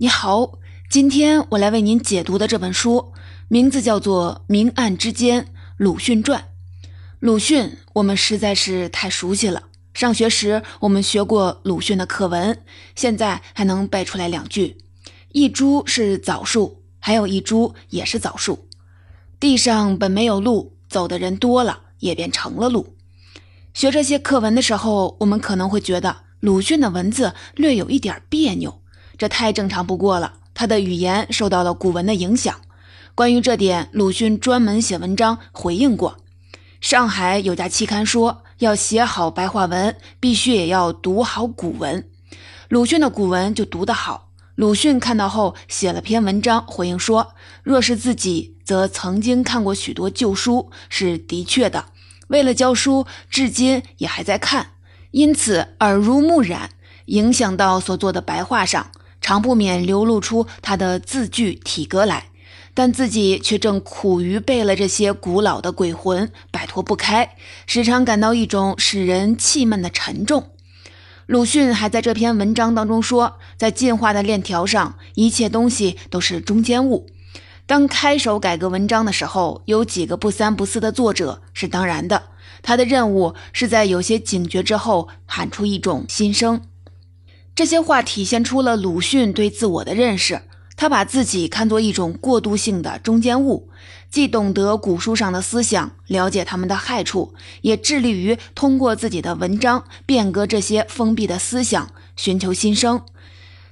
你好，今天我来为您解读的这本书名字叫做《明暗之间：鲁迅传》。鲁迅，我们实在是太熟悉了。上学时我们学过鲁迅的课文，现在还能背出来两句：一株是枣树，还有一株也是枣树。地上本没有路，走的人多了，也便成了路。学这些课文的时候，我们可能会觉得鲁迅的文字略有一点别扭。这太正常不过了，他的语言受到了古文的影响。关于这点，鲁迅专门写文章回应过。上海有家期刊说，要写好白话文，必须也要读好古文。鲁迅的古文就读得好。鲁迅看到后写了篇文章回应说：“若是自己，则曾经看过许多旧书，是的确的。为了教书，至今也还在看，因此耳濡目染，影响到所做的白话上。”常不免流露出他的字句体格来，但自己却正苦于背了这些古老的鬼魂，摆脱不开，时常感到一种使人气闷的沉重。鲁迅还在这篇文章当中说，在进化的链条上，一切东西都是中间物。当开手改革文章的时候，有几个不三不四的作者是当然的。他的任务是在有些警觉之后，喊出一种新声。这些话体现出了鲁迅对自我的认识。他把自己看作一种过渡性的中间物，既懂得古书上的思想，了解他们的害处，也致力于通过自己的文章变革这些封闭的思想，寻求新生。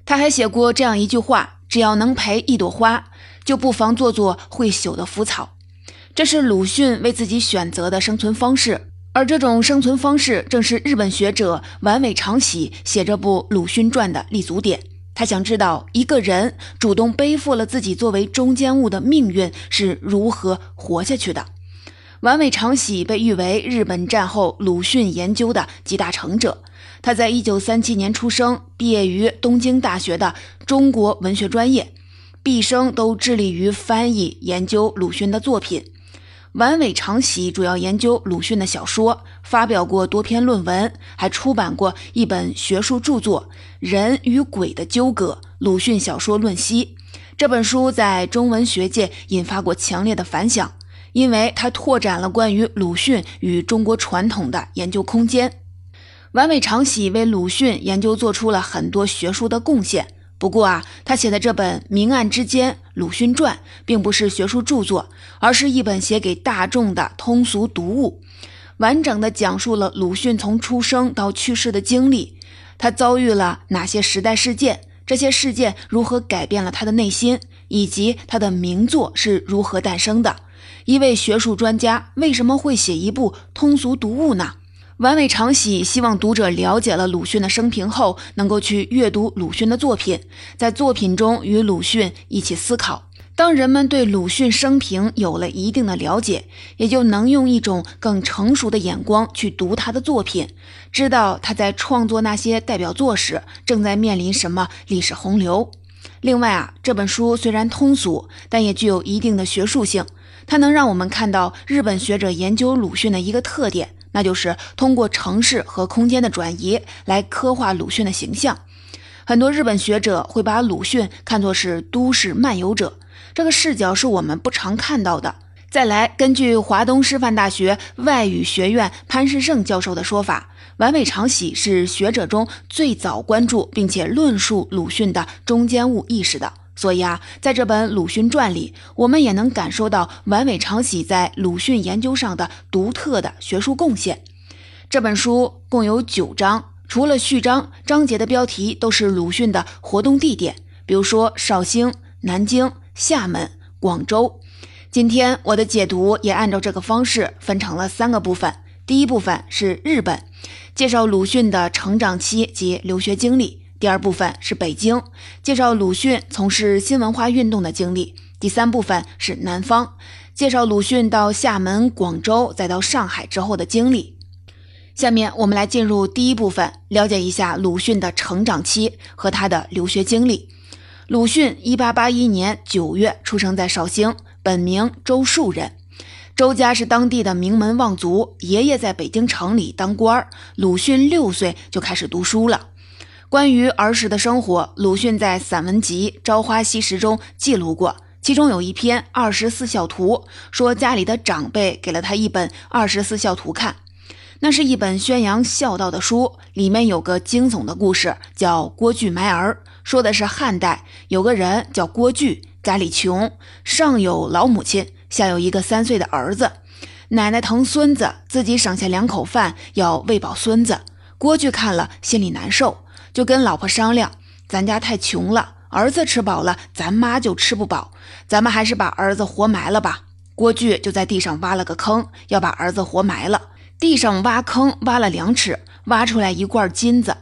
他还写过这样一句话：“只要能陪一朵花，就不妨做做会朽的腐草。”这是鲁迅为自己选择的生存方式。而这种生存方式，正是日本学者丸尾长喜写这部《鲁迅传》的立足点。他想知道一个人主动背负了自己作为中间物的命运是如何活下去的。丸尾长喜被誉为日本战后鲁迅研究的集大成者。他在一九三七年出生，毕业于东京大学的中国文学专业，毕生都致力于翻译研究鲁迅的作品。丸尾长喜主要研究鲁迅的小说，发表过多篇论文，还出版过一本学术著作《人与鬼的纠葛：鲁迅小说论析》。这本书在中文学界引发过强烈的反响，因为它拓展了关于鲁迅与中国传统的研究空间。丸尾长喜为鲁迅研究做出了很多学术的贡献。不过啊，他写的这本《明暗之间：鲁迅传》并不是学术著作，而是一本写给大众的通俗读物，完整的讲述了鲁迅从出生到去世的经历，他遭遇了哪些时代事件，这些事件如何改变了他的内心，以及他的名作是如何诞生的。一位学术专家为什么会写一部通俗读物呢？完尾长喜希望读者了解了鲁迅的生平后，能够去阅读鲁迅的作品，在作品中与鲁迅一起思考。当人们对鲁迅生平有了一定的了解，也就能用一种更成熟的眼光去读他的作品，知道他在创作那些代表作时正在面临什么历史洪流。另外啊，这本书虽然通俗，但也具有一定的学术性，它能让我们看到日本学者研究鲁迅的一个特点。那就是通过城市和空间的转移来刻画鲁迅的形象。很多日本学者会把鲁迅看作是都市漫游者，这个视角是我们不常看到的。再来，根据华东师范大学外语学院潘世胜教授的说法，丸尾长喜是学者中最早关注并且论述鲁迅的中间物意识的。所以啊，在这本《鲁迅传》里，我们也能感受到完尾长喜在鲁迅研究上的独特的学术贡献。这本书共有九章，除了序章，章节的标题都是鲁迅的活动地点，比如说绍兴、南京、厦门、广州。今天我的解读也按照这个方式分成了三个部分。第一部分是日本，介绍鲁迅的成长期及留学经历。第二部分是北京，介绍鲁迅从事新文化运动的经历；第三部分是南方，介绍鲁迅到厦门、广州，再到上海之后的经历。下面我们来进入第一部分，了解一下鲁迅的成长期和他的留学经历。鲁迅1881年9月出生在绍兴，本名周树人。周家是当地的名门望族，爷爷在北京城里当官儿。鲁迅六岁就开始读书了。关于儿时的生活，鲁迅在散文集《朝花夕拾》中记录过，其中有一篇《二十四孝图》，说家里的长辈给了他一本《二十四孝图》看，那是一本宣扬孝道的书，里面有个惊悚的故事，叫郭巨埋儿，说的是汉代有个人叫郭巨，家里穷，上有老母亲，下有一个三岁的儿子，奶奶疼孙子，自己省下两口饭要喂饱孙子。郭巨看了心里难受，就跟老婆商量：“咱家太穷了，儿子吃饱了，咱妈就吃不饱，咱们还是把儿子活埋了吧。”郭巨就在地上挖了个坑，要把儿子活埋了。地上挖坑挖了两尺，挖出来一罐金子，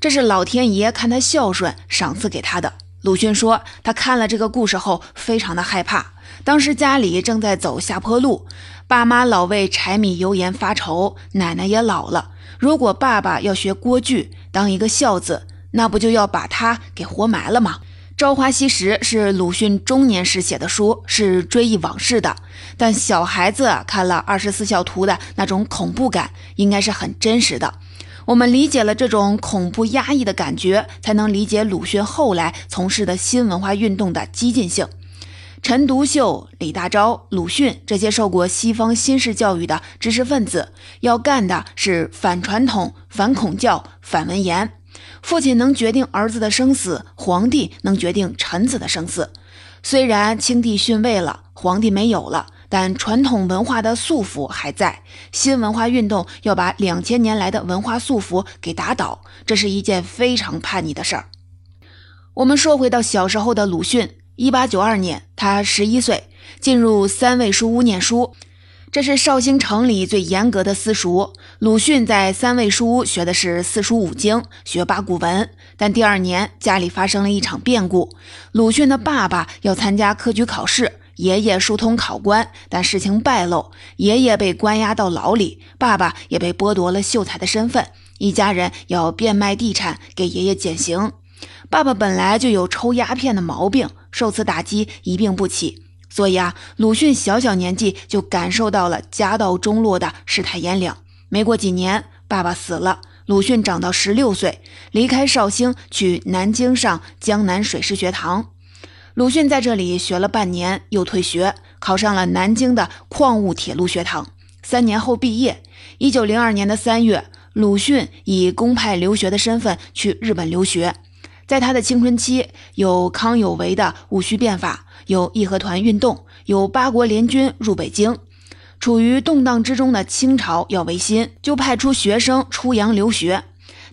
这是老天爷看他孝顺赏赐给他的。鲁迅说，他看了这个故事后非常的害怕。当时家里正在走下坡路，爸妈老为柴米油盐发愁，奶奶也老了。如果爸爸要学郭巨当一个孝子，那不就要把他给活埋了吗？《朝花夕拾》是鲁迅中年时写的书，是追忆往事的。但小孩子看了《二十四孝图》的那种恐怖感，应该是很真实的。我们理解了这种恐怖压抑的感觉，才能理解鲁迅后来从事的新文化运动的激进性。陈独秀、李大钊、鲁迅这些受过西方新式教育的知识分子，要干的是反传统、反孔教、反文言。父亲能决定儿子的生死，皇帝能决定臣子的生死。虽然清帝逊位了，皇帝没有了，但传统文化的束缚还在。新文化运动要把两千年来的文化束缚给打倒，这是一件非常叛逆的事儿。我们说回到小时候的鲁迅。一八九二年，他十一岁，进入三味书屋念书。这是绍兴城里最严格的私塾。鲁迅在三味书屋学的是四书五经，学八股文。但第二年家里发生了一场变故，鲁迅的爸爸要参加科举考试，爷爷疏通考官，但事情败露，爷爷被关押到牢里，爸爸也被剥夺了秀才的身份，一家人要变卖地产给爷爷减刑。爸爸本来就有抽鸦片的毛病，受此打击一病不起，所以啊，鲁迅小小年纪就感受到了家道中落的世态炎凉。没过几年，爸爸死了，鲁迅长到十六岁，离开绍兴去南京上江南水师学堂。鲁迅在这里学了半年，又退学，考上了南京的矿物铁路学堂。三年后毕业。一九零二年的三月，鲁迅以公派留学的身份去日本留学。在他的青春期，有康有为的戊戌变法，有义和团运动，有八国联军入北京。处于动荡之中的清朝要维新，就派出学生出洋留学。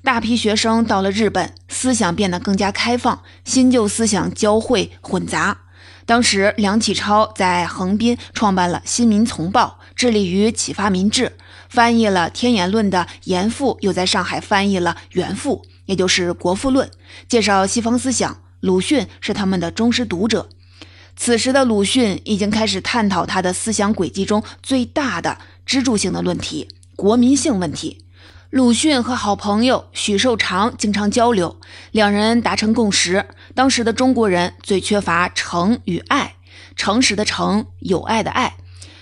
大批学生到了日本，思想变得更加开放，新旧思想交汇混杂。当时梁启超在横滨创办了《新民丛报》，致力于启发民智。翻译了天演论的严复又在上海翻译了《原复》。也就是《国富论》，介绍西方思想。鲁迅是他们的忠实读者。此时的鲁迅已经开始探讨他的思想轨迹中最大的支柱性的论题——国民性问题。鲁迅和好朋友许寿裳经常交流，两人达成共识：当时的中国人最缺乏诚与爱，诚实的诚，有爱的爱。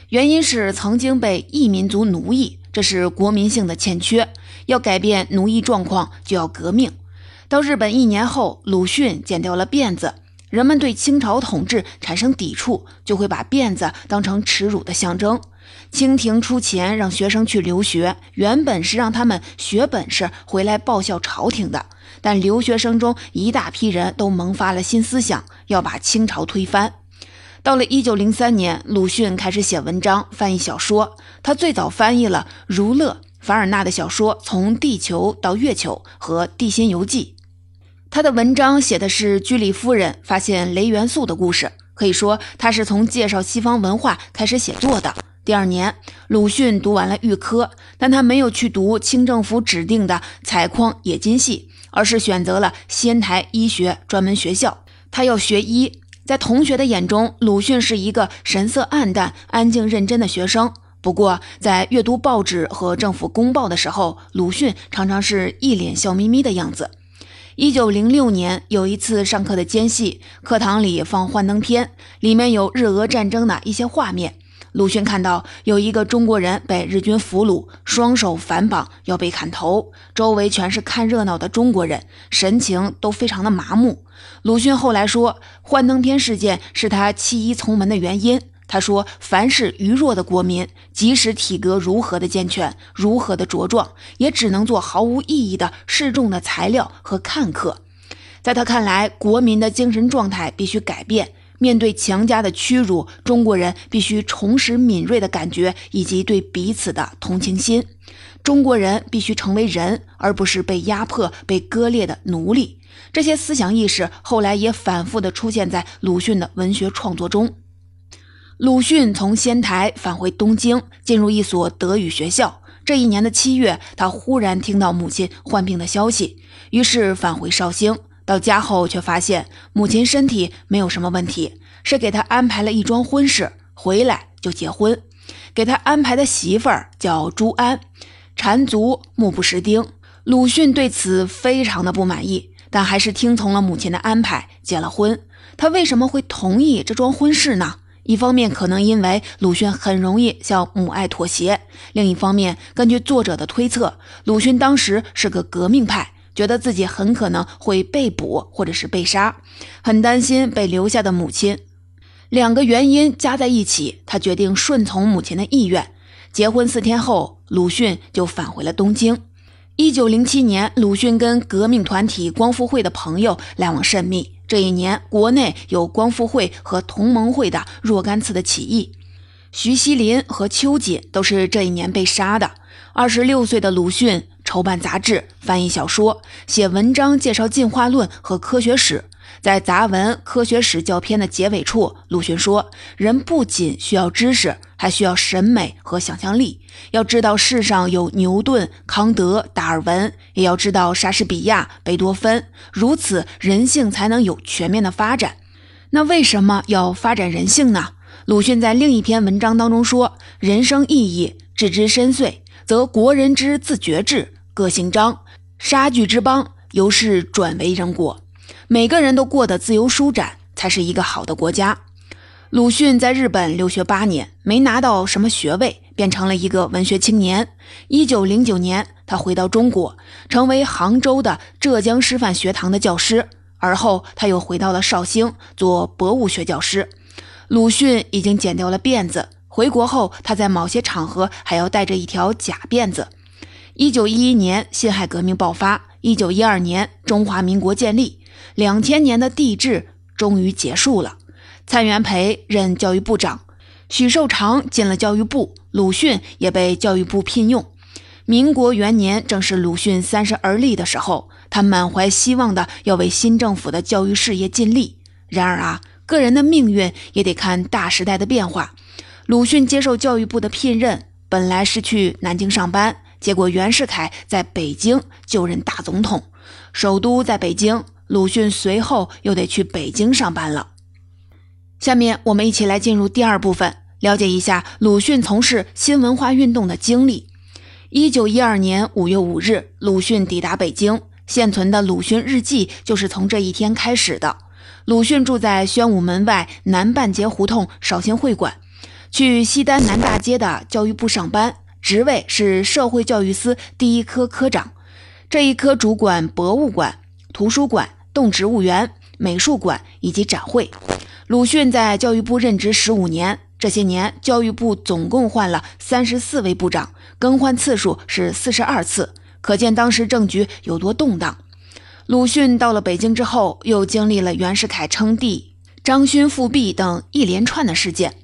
原因是曾经被异民族奴役，这是国民性的欠缺。要改变奴役状况，就要革命。到日本一年后，鲁迅剪掉了辫子。人们对清朝统治产生抵触，就会把辫子当成耻辱的象征。清廷出钱让学生去留学，原本是让他们学本事回来报效朝廷的。但留学生中一大批人都萌发了新思想，要把清朝推翻。到了一九零三年，鲁迅开始写文章、翻译小说。他最早翻译了儒勒。凡尔纳的小说《从地球到月球》和《地心游记》，他的文章写的是居里夫人发现镭元素的故事。可以说，他是从介绍西方文化开始写作的。第二年，鲁迅读完了预科，但他没有去读清政府指定的采矿冶金系，而是选择了仙台医学专门学校。他要学医。在同学的眼中，鲁迅是一个神色黯淡、安静认真的学生。不过，在阅读报纸和政府公报的时候，鲁迅常常是一脸笑眯眯的样子。一九零六年有一次上课的间隙，课堂里放幻灯片，里面有日俄战争的一些画面。鲁迅看到有一个中国人被日军俘虏，双手反绑要被砍头，周围全是看热闹的中国人，神情都非常的麻木。鲁迅后来说，幻灯片事件是他弃医从文的原因。他说：“凡是愚弱的国民，即使体格如何的健全，如何的茁壮，也只能做毫无意义的示众的材料和看客。”在他看来，国民的精神状态必须改变。面对强加的屈辱，中国人必须重拾敏锐的感觉以及对彼此的同情心。中国人必须成为人，而不是被压迫、被割裂的奴隶。这些思想意识后来也反复地出现在鲁迅的文学创作中。鲁迅从仙台返回东京，进入一所德语学校。这一年的七月，他忽然听到母亲患病的消息，于是返回绍兴。到家后，却发现母亲身体没有什么问题，是给他安排了一桩婚事，回来就结婚。给他安排的媳妇儿叫朱安，缠足目不识丁。鲁迅对此非常的不满意，但还是听从了母亲的安排，结了婚。他为什么会同意这桩婚事呢？一方面可能因为鲁迅很容易向母爱妥协，另一方面，根据作者的推测，鲁迅当时是个革命派，觉得自己很可能会被捕或者是被杀，很担心被留下的母亲。两个原因加在一起，他决定顺从母亲的意愿。结婚四天后，鲁迅就返回了东京。一九零七年，鲁迅跟革命团体光复会的朋友来往甚密。这一年，国内有光复会和同盟会的若干次的起义，徐锡麟和秋瑾都是这一年被杀的。二十六岁的鲁迅筹办杂志、翻译小说、写文章介绍进化论和科学史。在杂文《科学史教篇》的结尾处，鲁迅说：“人不仅需要知识，还需要审美和想象力。要知道世上有牛顿、康德、达尔文，也要知道莎士比亚、贝多芬，如此人性才能有全面的发展。那为什么要发展人性呢？”鲁迅在另一篇文章当中说：“人生意义，置之深邃，则国人之自觉志、个性彰，杀具之邦，由是转为人国。”每个人都过得自由舒展，才是一个好的国家。鲁迅在日本留学八年，没拿到什么学位，变成了一个文学青年。一九零九年，他回到中国，成为杭州的浙江师范学堂的教师。而后，他又回到了绍兴，做博物学教师。鲁迅已经剪掉了辫子，回国后，他在某些场合还要带着一条假辫子。一九一一年，辛亥革命爆发；一九一二年，中华民国建立。两千年的帝制终于结束了，蔡元培任教育部长，许寿裳进了教育部，鲁迅也被教育部聘用。民国元年正是鲁迅三十而立的时候，他满怀希望的要为新政府的教育事业尽力。然而啊，个人的命运也得看大时代的变化。鲁迅接受教育部的聘任，本来是去南京上班，结果袁世凯在北京就任大总统，首都在北京。鲁迅随后又得去北京上班了。下面我们一起来进入第二部分，了解一下鲁迅从事新文化运动的经历。一九一二年五月五日，鲁迅抵达北京，现存的鲁迅日记就是从这一天开始的。鲁迅住在宣武门外南半截胡同绍兴会馆，去西单南大街的教育部上班，职位是社会教育司第一科科长。这一科主管博物馆、图书馆。动植物园、美术馆以及展会。鲁迅在教育部任职十五年，这些年教育部总共换了三十四位部长，更换次数是四十二次，可见当时政局有多动荡。鲁迅到了北京之后，又经历了袁世凯称帝、张勋复辟等一连串的事件。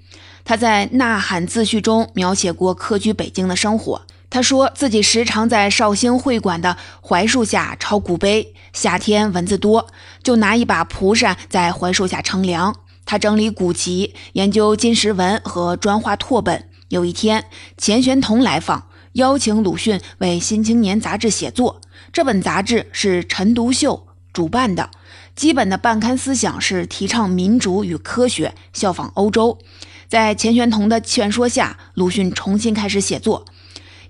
他在《呐喊》自序中描写过客居北京的生活。他说自己时常在绍兴会馆的槐树下抄古碑，夏天蚊子多，就拿一把蒲扇在槐树下乘凉。他整理古籍，研究金石文和砖画拓本。有一天，钱玄同来访，邀请鲁迅为《新青年》杂志写作。这本杂志是陈独秀主办的，基本的办刊思想是提倡民主与科学，效仿欧洲。在钱玄同的劝说下，鲁迅重新开始写作。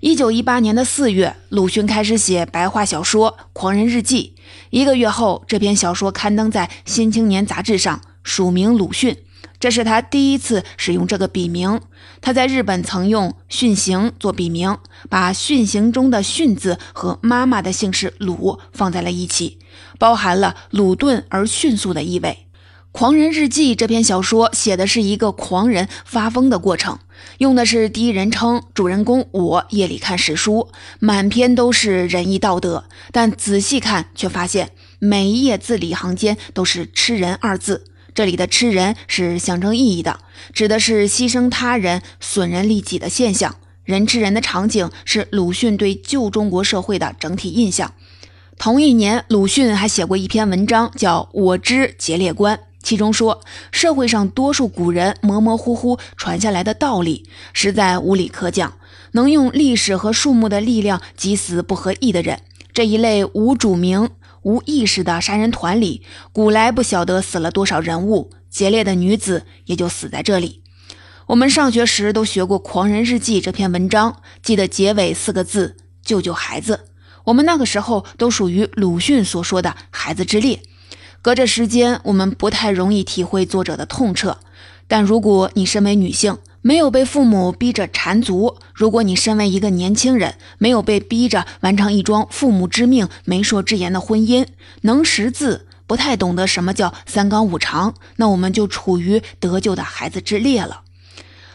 一九一八年的四月，鲁迅开始写白话小说《狂人日记》。一个月后，这篇小说刊登在《新青年》杂志上，署名鲁迅。这是他第一次使用这个笔名。他在日本曾用“训行”做笔名，把“训行”中的“训”字和妈妈的姓氏鲁放在了一起，包含了鲁钝而迅速的意味。《狂人日记》这篇小说写的是一个狂人发疯的过程，用的是第一人称，主人公我夜里看史书，满篇都是仁义道德，但仔细看却发现每一页字里行间都是“吃人”二字。这里的“吃人”是象征意义的，指的是牺牲他人、损人利己的现象。人吃人的场景是鲁迅对旧中国社会的整体印象。同一年，鲁迅还写过一篇文章，叫《我知节烈观》。其中说，社会上多数古人模模糊糊传下来的道理，实在无理可讲。能用历史和树木的力量击死不合意的人，这一类无主名、无意识的杀人团里，古来不晓得死了多少人物。劫掠的女子也就死在这里。我们上学时都学过《狂人日记》这篇文章，记得结尾四个字：救救孩子。我们那个时候都属于鲁迅所说的孩子之列。隔着时间，我们不太容易体会作者的痛彻。但如果你身为女性，没有被父母逼着缠足；如果你身为一个年轻人，没有被逼着完成一桩父母之命、媒妁之言的婚姻，能识字，不太懂得什么叫三纲五常，那我们就处于得救的孩子之列了。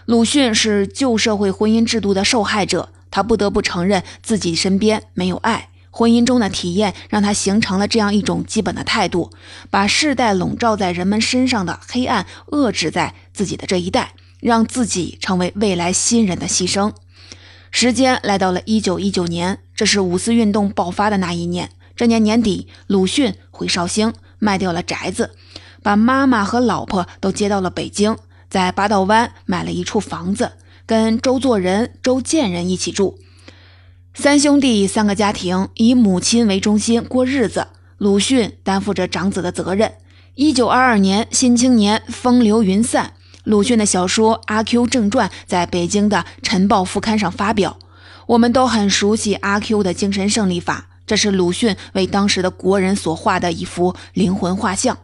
鲁迅是旧社会婚姻制度的受害者，他不得不承认自己身边没有爱。婚姻中的体验让他形成了这样一种基本的态度：把世代笼罩在人们身上的黑暗遏制在自己的这一代，让自己成为未来新人的牺牲。时间来到了一九一九年，这是五四运动爆发的那一年。这年年底，鲁迅回绍兴，卖掉了宅子，把妈妈和老婆都接到了北京，在八道湾买了一处房子，跟周作人、周建人一起住。三兄弟三个家庭以母亲为中心过日子，鲁迅担负着长子的责任。一九二二年，《新青年》风流云散，鲁迅的小说《阿 Q 正传》在北京的《晨报》副刊上发表。我们都很熟悉阿 Q 的精神胜利法，这是鲁迅为当时的国人所画的一幅灵魂画像。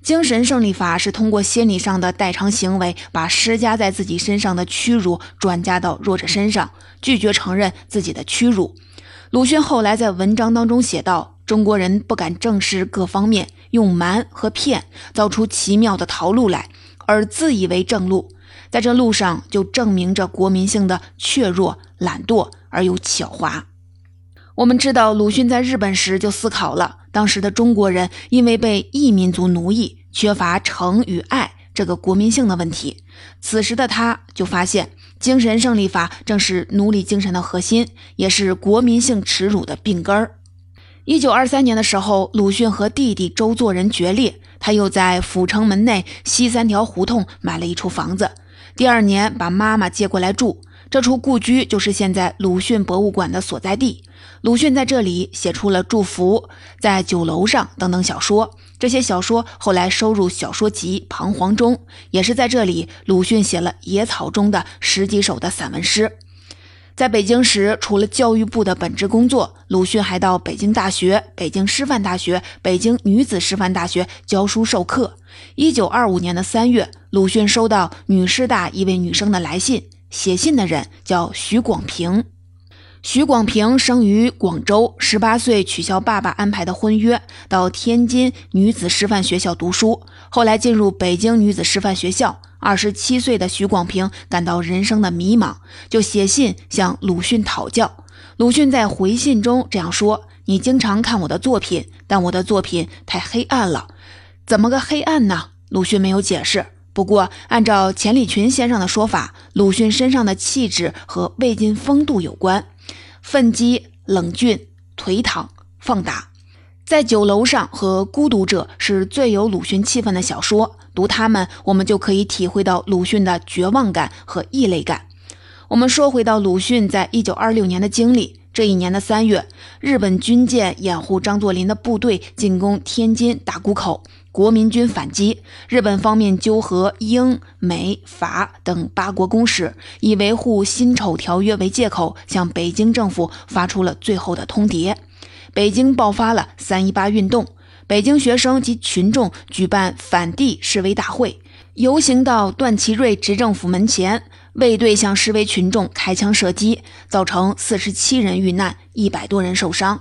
精神胜利法是通过心理上的代偿行为，把施加在自己身上的屈辱转嫁到弱者身上，拒绝承认自己的屈辱。鲁迅后来在文章当中写道：“中国人不敢正视各方面，用瞒和骗造出奇妙的逃路来，而自以为正路，在这路上就证明着国民性的怯弱、懒惰而又狡猾。”我们知道，鲁迅在日本时就思考了。当时的中国人因为被异民族奴役，缺乏诚与爱这个国民性的问题。此时的他就发现，精神胜利法正是奴隶精神的核心，也是国民性耻辱的病根儿。一九二三年的时候，鲁迅和弟弟周作人决裂，他又在阜成门内西三条胡同买了一处房子。第二年，把妈妈接过来住。这处故居就是现在鲁迅博物馆的所在地。鲁迅在这里写出了《祝福》《在酒楼上》等等小说，这些小说后来收入小说集《彷徨》中。也是在这里，鲁迅写了《野草》中的十几首的散文诗。在北京时，除了教育部的本职工作，鲁迅还到北京大学、北京师范大学、北京女子师范大学教书授课。一九二五年的三月，鲁迅收到女师大一位女生的来信，写信的人叫徐广平。徐广平生于广州，十八岁取消爸爸安排的婚约，到天津女子师范学校读书。后来进入北京女子师范学校。二十七岁的许广平感到人生的迷茫，就写信向鲁迅讨教。鲁迅在回信中这样说：“你经常看我的作品，但我的作品太黑暗了。怎么个黑暗呢？”鲁迅没有解释。不过，按照钱理群先生的说法，鲁迅身上的气质和魏晋风度有关。愤激、冷峻、颓唐、放达，在酒楼上和《孤独者》是最有鲁迅气氛的小说。读他们，我们就可以体会到鲁迅的绝望感和异类感。我们说回到鲁迅在一九二六年的经历。这一年的三月，日本军舰掩护张作霖的部队进攻天津大沽口。国民军反击，日本方面纠合英、美、法等八国公使，以维护辛丑条约为借口，向北京政府发出了最后的通牒。北京爆发了三一八运动，北京学生及群众举办反帝示威大会，游行到段祺瑞执政府门前，卫队向示威群众开枪射击，造成四十七人遇难，一百多人受伤。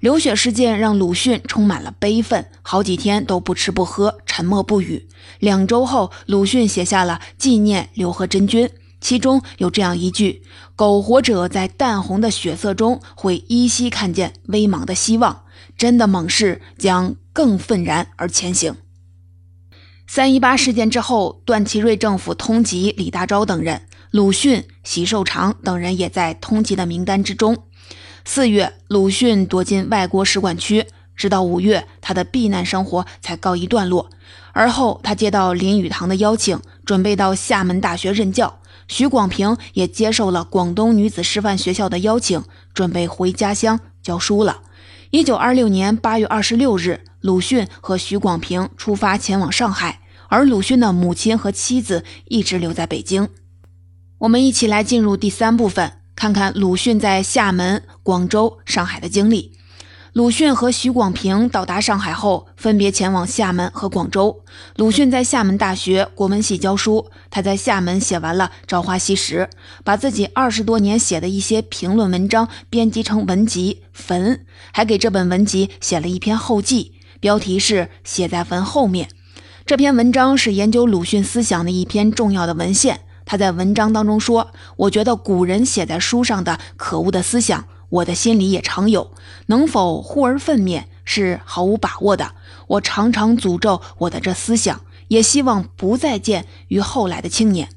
流血事件让鲁迅充满了悲愤，好几天都不吃不喝，沉默不语。两周后，鲁迅写下了纪念刘和珍君，其中有这样一句：“苟活者在淡红的血色中，会依稀看见微茫的希望。真的猛士将更愤然而前行。”三一八事件之后，段祺瑞政府通缉李大钊等人，鲁迅、习寿长等人也在通缉的名单之中。四月，鲁迅躲进外国使馆区，直到五月，他的避难生活才告一段落。而后，他接到林语堂的邀请，准备到厦门大学任教。许广平也接受了广东女子师范学校的邀请，准备回家乡教书了。一九二六年八月二十六日，鲁迅和许广平出发前往上海，而鲁迅的母亲和妻子一直留在北京。我们一起来进入第三部分。看看鲁迅在厦门、广州、上海的经历。鲁迅和许广平到达上海后，分别前往厦门和广州。鲁迅在厦门大学国文系教书，他在厦门写完了《朝花夕拾》，把自己二十多年写的一些评论文章编辑成文集《坟》，还给这本文集写了一篇后记，标题是《写在坟后面》。这篇文章是研究鲁迅思想的一篇重要的文献。他在文章当中说：“我觉得古人写在书上的可恶的思想，我的心里也常有，能否忽而奋灭是毫无把握的。我常常诅咒我的这思想，也希望不再见于后来的青年。”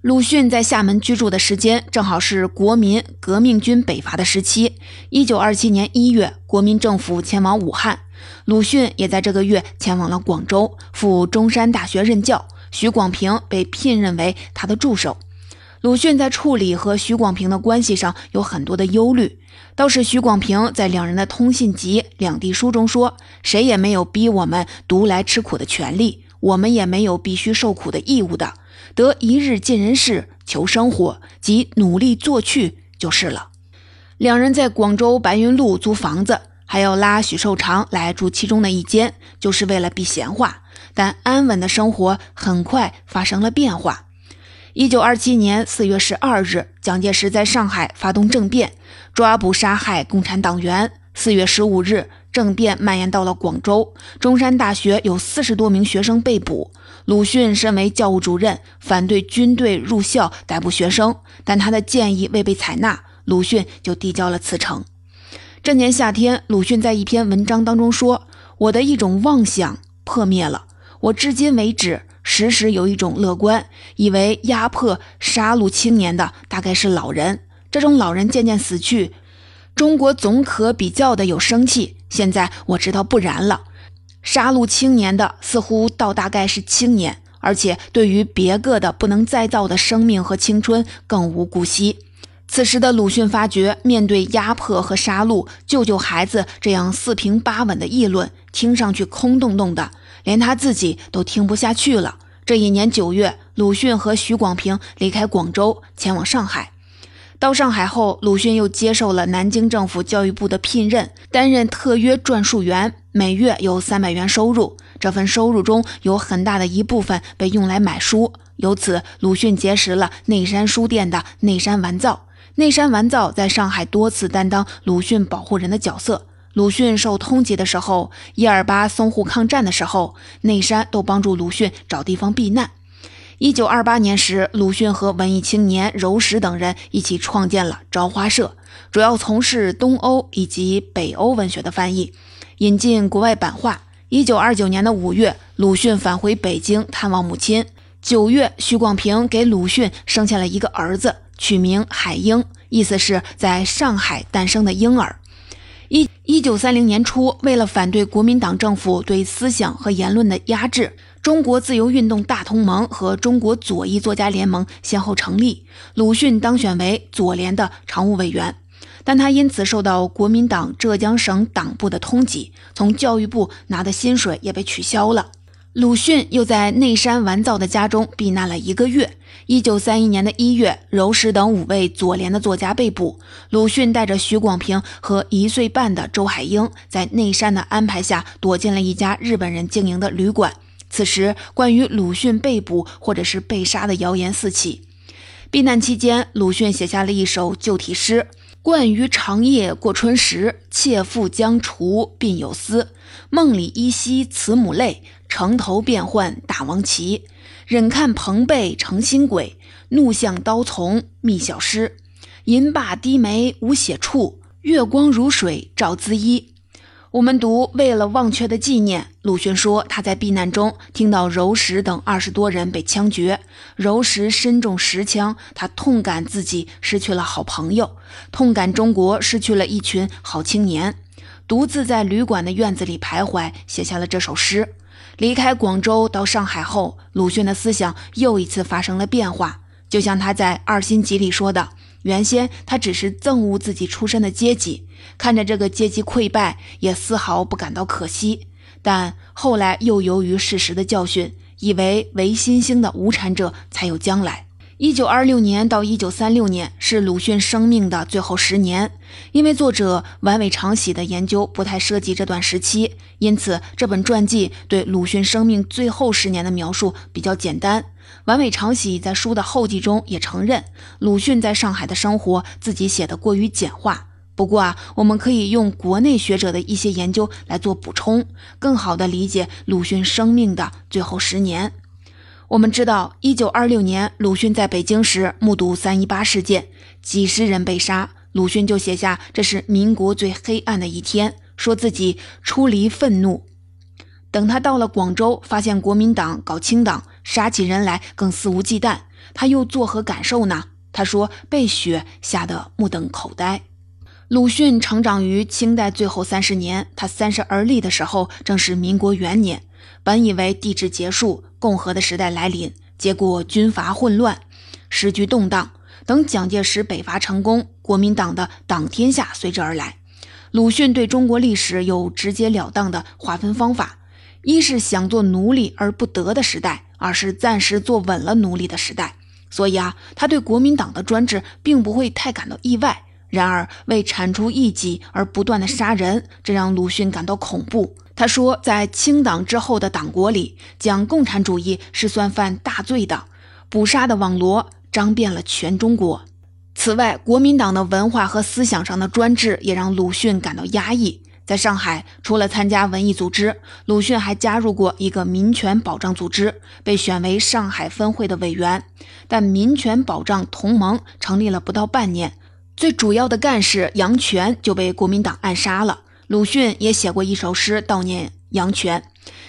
鲁迅在厦门居住的时间正好是国民革命军北伐的时期。一九二七年一月，国民政府前往武汉，鲁迅也在这个月前往了广州，赴中山大学任教。许广平被聘任为他的助手。鲁迅在处理和许广平的关系上有很多的忧虑，倒是许广平在两人的通信集《两地书》中说：“谁也没有逼我们独来吃苦的权利，我们也没有必须受苦的义务的。得一日尽人事，求生活，即努力做去就是了。”两人在广州白云路租房子，还要拉许寿长来住其中的一间，就是为了避闲话。但安稳的生活很快发生了变化。一九二七年四月十二日，蒋介石在上海发动政变，抓捕杀害共产党员。四月十五日，政变蔓延到了广州，中山大学有四十多名学生被捕。鲁迅身为教务主任，反对军队入校逮捕学生，但他的建议未被采纳，鲁迅就递交了辞呈。这年夏天，鲁迅在一篇文章当中说：“我的一种妄想破灭了。”我至今为止，时时有一种乐观，以为压迫、杀戮青年的大概是老人。这种老人渐渐死去，中国总可比较的有生气。现在我知道不然了，杀戮青年的似乎倒大概是青年，而且对于别个的不能再造的生命和青春更无顾惜。此时的鲁迅发觉，面对压迫和杀戮，救救孩子这样四平八稳的议论，听上去空洞洞的。连他自己都听不下去了。这一年九月，鲁迅和许广平离开广州，前往上海。到上海后，鲁迅又接受了南京政府教育部的聘任，担任特约撰述员，每月有三百元收入。这份收入中有很大的一部分被用来买书，由此鲁迅结识了内山书店的内山完造。内山完造在上海多次担当鲁迅保护人的角色。鲁迅受通缉的时候，一二八淞沪抗战的时候，内山都帮助鲁迅找地方避难。一九二八年时，鲁迅和文艺青年柔石等人一起创建了朝花社，主要从事东欧以及北欧文学的翻译，引进国外版画。一九二九年的五月，鲁迅返回北京探望母亲。九月，许广平给鲁迅生下了一个儿子，取名海婴，意思是在上海诞生的婴儿。一一九三零年初，为了反对国民党政府对思想和言论的压制，中国自由运动大同盟和中国左翼作家联盟先后成立，鲁迅当选为左联的常务委员，但他因此受到国民党浙江省党部的通缉，从教育部拿的薪水也被取消了。鲁迅又在内山完造的家中避难了一个月。一九三一年的一月，柔石等五位左联的作家被捕，鲁迅带着许广平和一岁半的周海婴，在内山的安排下躲进了一家日本人经营的旅馆。此时，关于鲁迅被捕或者是被杀的谣言四起。避难期间，鲁迅写下了一首旧体诗：“惯于长夜过春时，妾妇将除鬓有丝。梦里依稀慈母泪，城头变换大王旗。忍看朋辈成新鬼，怒向刀丛觅小诗。银罢低眉无写处，月光如水照姿衣。”我们读为了忘却的纪念，鲁迅说他在避难中听到柔石等二十多人被枪决，柔石身中十枪，他痛感自己失去了好朋友，痛感中国失去了一群好青年，独自在旅馆的院子里徘徊，写下了这首诗。离开广州到上海后，鲁迅的思想又一次发生了变化，就像他在《二心集》里说的。原先他只是憎恶自己出身的阶级，看着这个阶级溃败，也丝毫不感到可惜。但后来又由于事实的教训，以为唯新兴的无产者才有将来。一九二六年到一九三六年是鲁迅生命的最后十年，因为作者丸尾长喜的研究不太涉及这段时期，因此这本传记对鲁迅生命最后十年的描述比较简单。完尾长喜在书的后记中也承认，鲁迅在上海的生活自己写的过于简化。不过啊，我们可以用国内学者的一些研究来做补充，更好地理解鲁迅生命的最后十年。我们知道，一九二六年鲁迅在北京时目睹三一八事件，几十人被杀，鲁迅就写下这是民国最黑暗的一天，说自己出离愤怒。等他到了广州，发现国民党搞清党。杀起人来更肆无忌惮，他又作何感受呢？他说：“被雪吓得目瞪口呆。”鲁迅成长于清代最后三十年，他三十而立的时候正是民国元年。本以为帝制结束，共和的时代来临，结果军阀混乱，时局动荡。等蒋介石北伐成功，国民党的党天下随之而来。鲁迅对中国历史有直截了当的划分方法：一是想做奴隶而不得的时代。二是暂时坐稳了奴隶的时代，所以啊，他对国民党的专制并不会太感到意外。然而，为铲除异己而不断的杀人，这让鲁迅感到恐怖。他说，在清党之后的党国里，讲共产主义是算犯大罪的，捕杀的网罗张遍了全中国。此外，国民党的文化和思想上的专制也让鲁迅感到压抑。在上海，除了参加文艺组织，鲁迅还加入过一个民权保障组织，被选为上海分会的委员。但民权保障同盟成立了不到半年，最主要的干事杨泉就被国民党暗杀了。鲁迅也写过一首诗悼念杨泉：“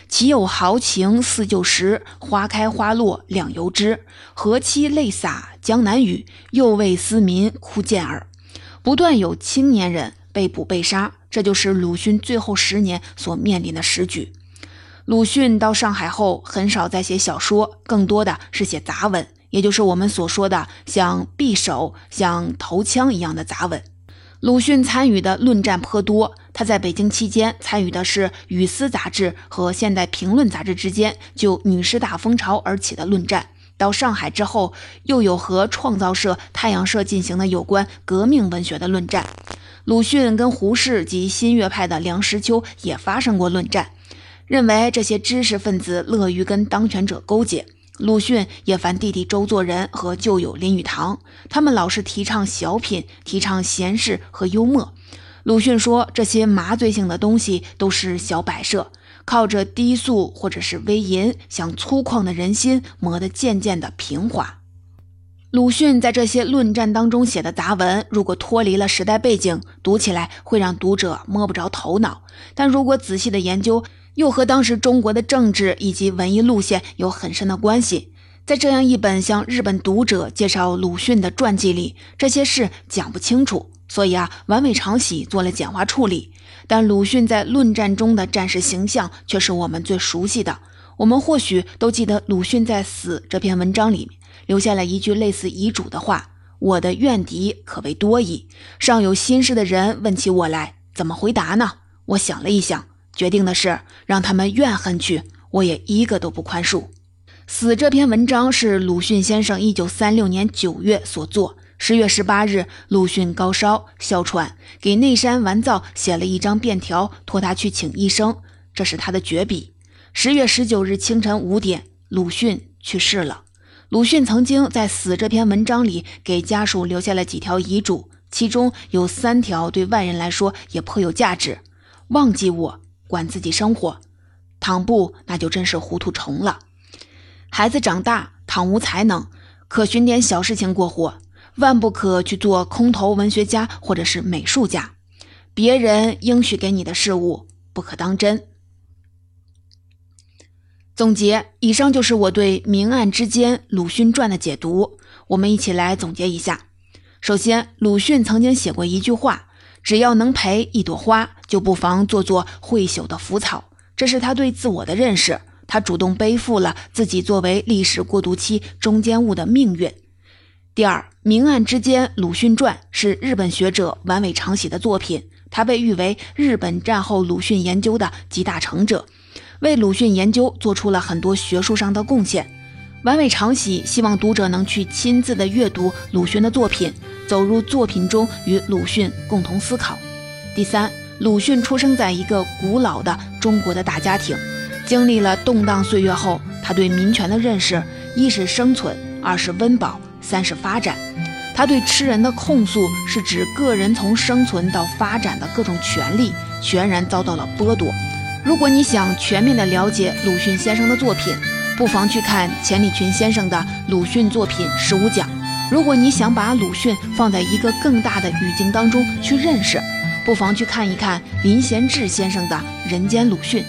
岂有豪情似旧时，花开花落两由之。何期泪洒江南雨，又为思民哭见耳。”不断有青年人被捕被杀。这就是鲁迅最后十年所面临的时局。鲁迅到上海后，很少再写小说，更多的是写杂文，也就是我们所说的像匕首、像头枪一样的杂文。鲁迅参与的论战颇多。他在北京期间参与的是《语丝》杂志和《现代评论》杂志之间就女士大风潮而起的论战。到上海之后，又有和创造社、太阳社进行的有关革命文学的论战。鲁迅跟胡适及新月派的梁实秋也发生过论战，认为这些知识分子乐于跟当权者勾结。鲁迅也烦弟弟周作人和旧友林语堂，他们老是提倡小品，提倡闲事和幽默。鲁迅说，这些麻醉性的东西都是小摆设，靠着低速或者是微吟，想粗犷的人心磨得渐渐的平滑。鲁迅在这些论战当中写的杂文，如果脱离了时代背景，读起来会让读者摸不着头脑；但如果仔细的研究，又和当时中国的政治以及文艺路线有很深的关系。在这样一本向日本读者介绍鲁迅的传记里，这些事讲不清楚，所以啊，完美长喜做了简化处理。但鲁迅在论战中的战士形象却是我们最熟悉的。我们或许都记得鲁迅在《死》这篇文章里。留下了一句类似遗嘱的话：“我的怨敌可谓多矣，尚有心事的人问起我来，怎么回答呢？”我想了一想，决定的是让他们怨恨去，我也一个都不宽恕。《死》这篇文章是鲁迅先生一九三六年九月所作。十月十八日，鲁迅高烧哮喘，给内山完造写了一张便条，托他去请医生，这是他的绝笔。十月十九日清晨五点，鲁迅去世了。鲁迅曾经在《死》这篇文章里给家属留下了几条遗嘱，其中有三条对外人来说也颇有价值：忘记我，管自己生活；倘不，那就真是糊涂虫了。孩子长大，倘无才能，可寻点小事情过活，万不可去做空头文学家或者是美术家。别人应许给你的事物，不可当真。总结，以上就是我对《明暗之间》鲁迅传的解读。我们一起来总结一下。首先，鲁迅曾经写过一句话：“只要能陪一朵花，就不妨做做会朽的腐草。”这是他对自我的认识。他主动背负了自己作为历史过渡期中间物的命运。第二，《明暗之间》鲁迅传是日本学者丸尾长喜的作品，他被誉为日本战后鲁迅研究的集大成者。为鲁迅研究做出了很多学术上的贡献。丸尾长喜希望读者能去亲自的阅读鲁迅的作品，走入作品中与鲁迅共同思考。第三，鲁迅出生在一个古老的中国的大家庭，经历了动荡岁月后，他对民权的认识一是生存，二是温饱，三是发展。他对吃人的控诉是指个人从生存到发展的各种权利全然遭到了剥夺。如果你想全面的了解鲁迅先生的作品，不妨去看钱理群先生的《鲁迅作品十五讲》。如果你想把鲁迅放在一个更大的语境当中去认识，不妨去看一看林贤志先生的《人间鲁迅》。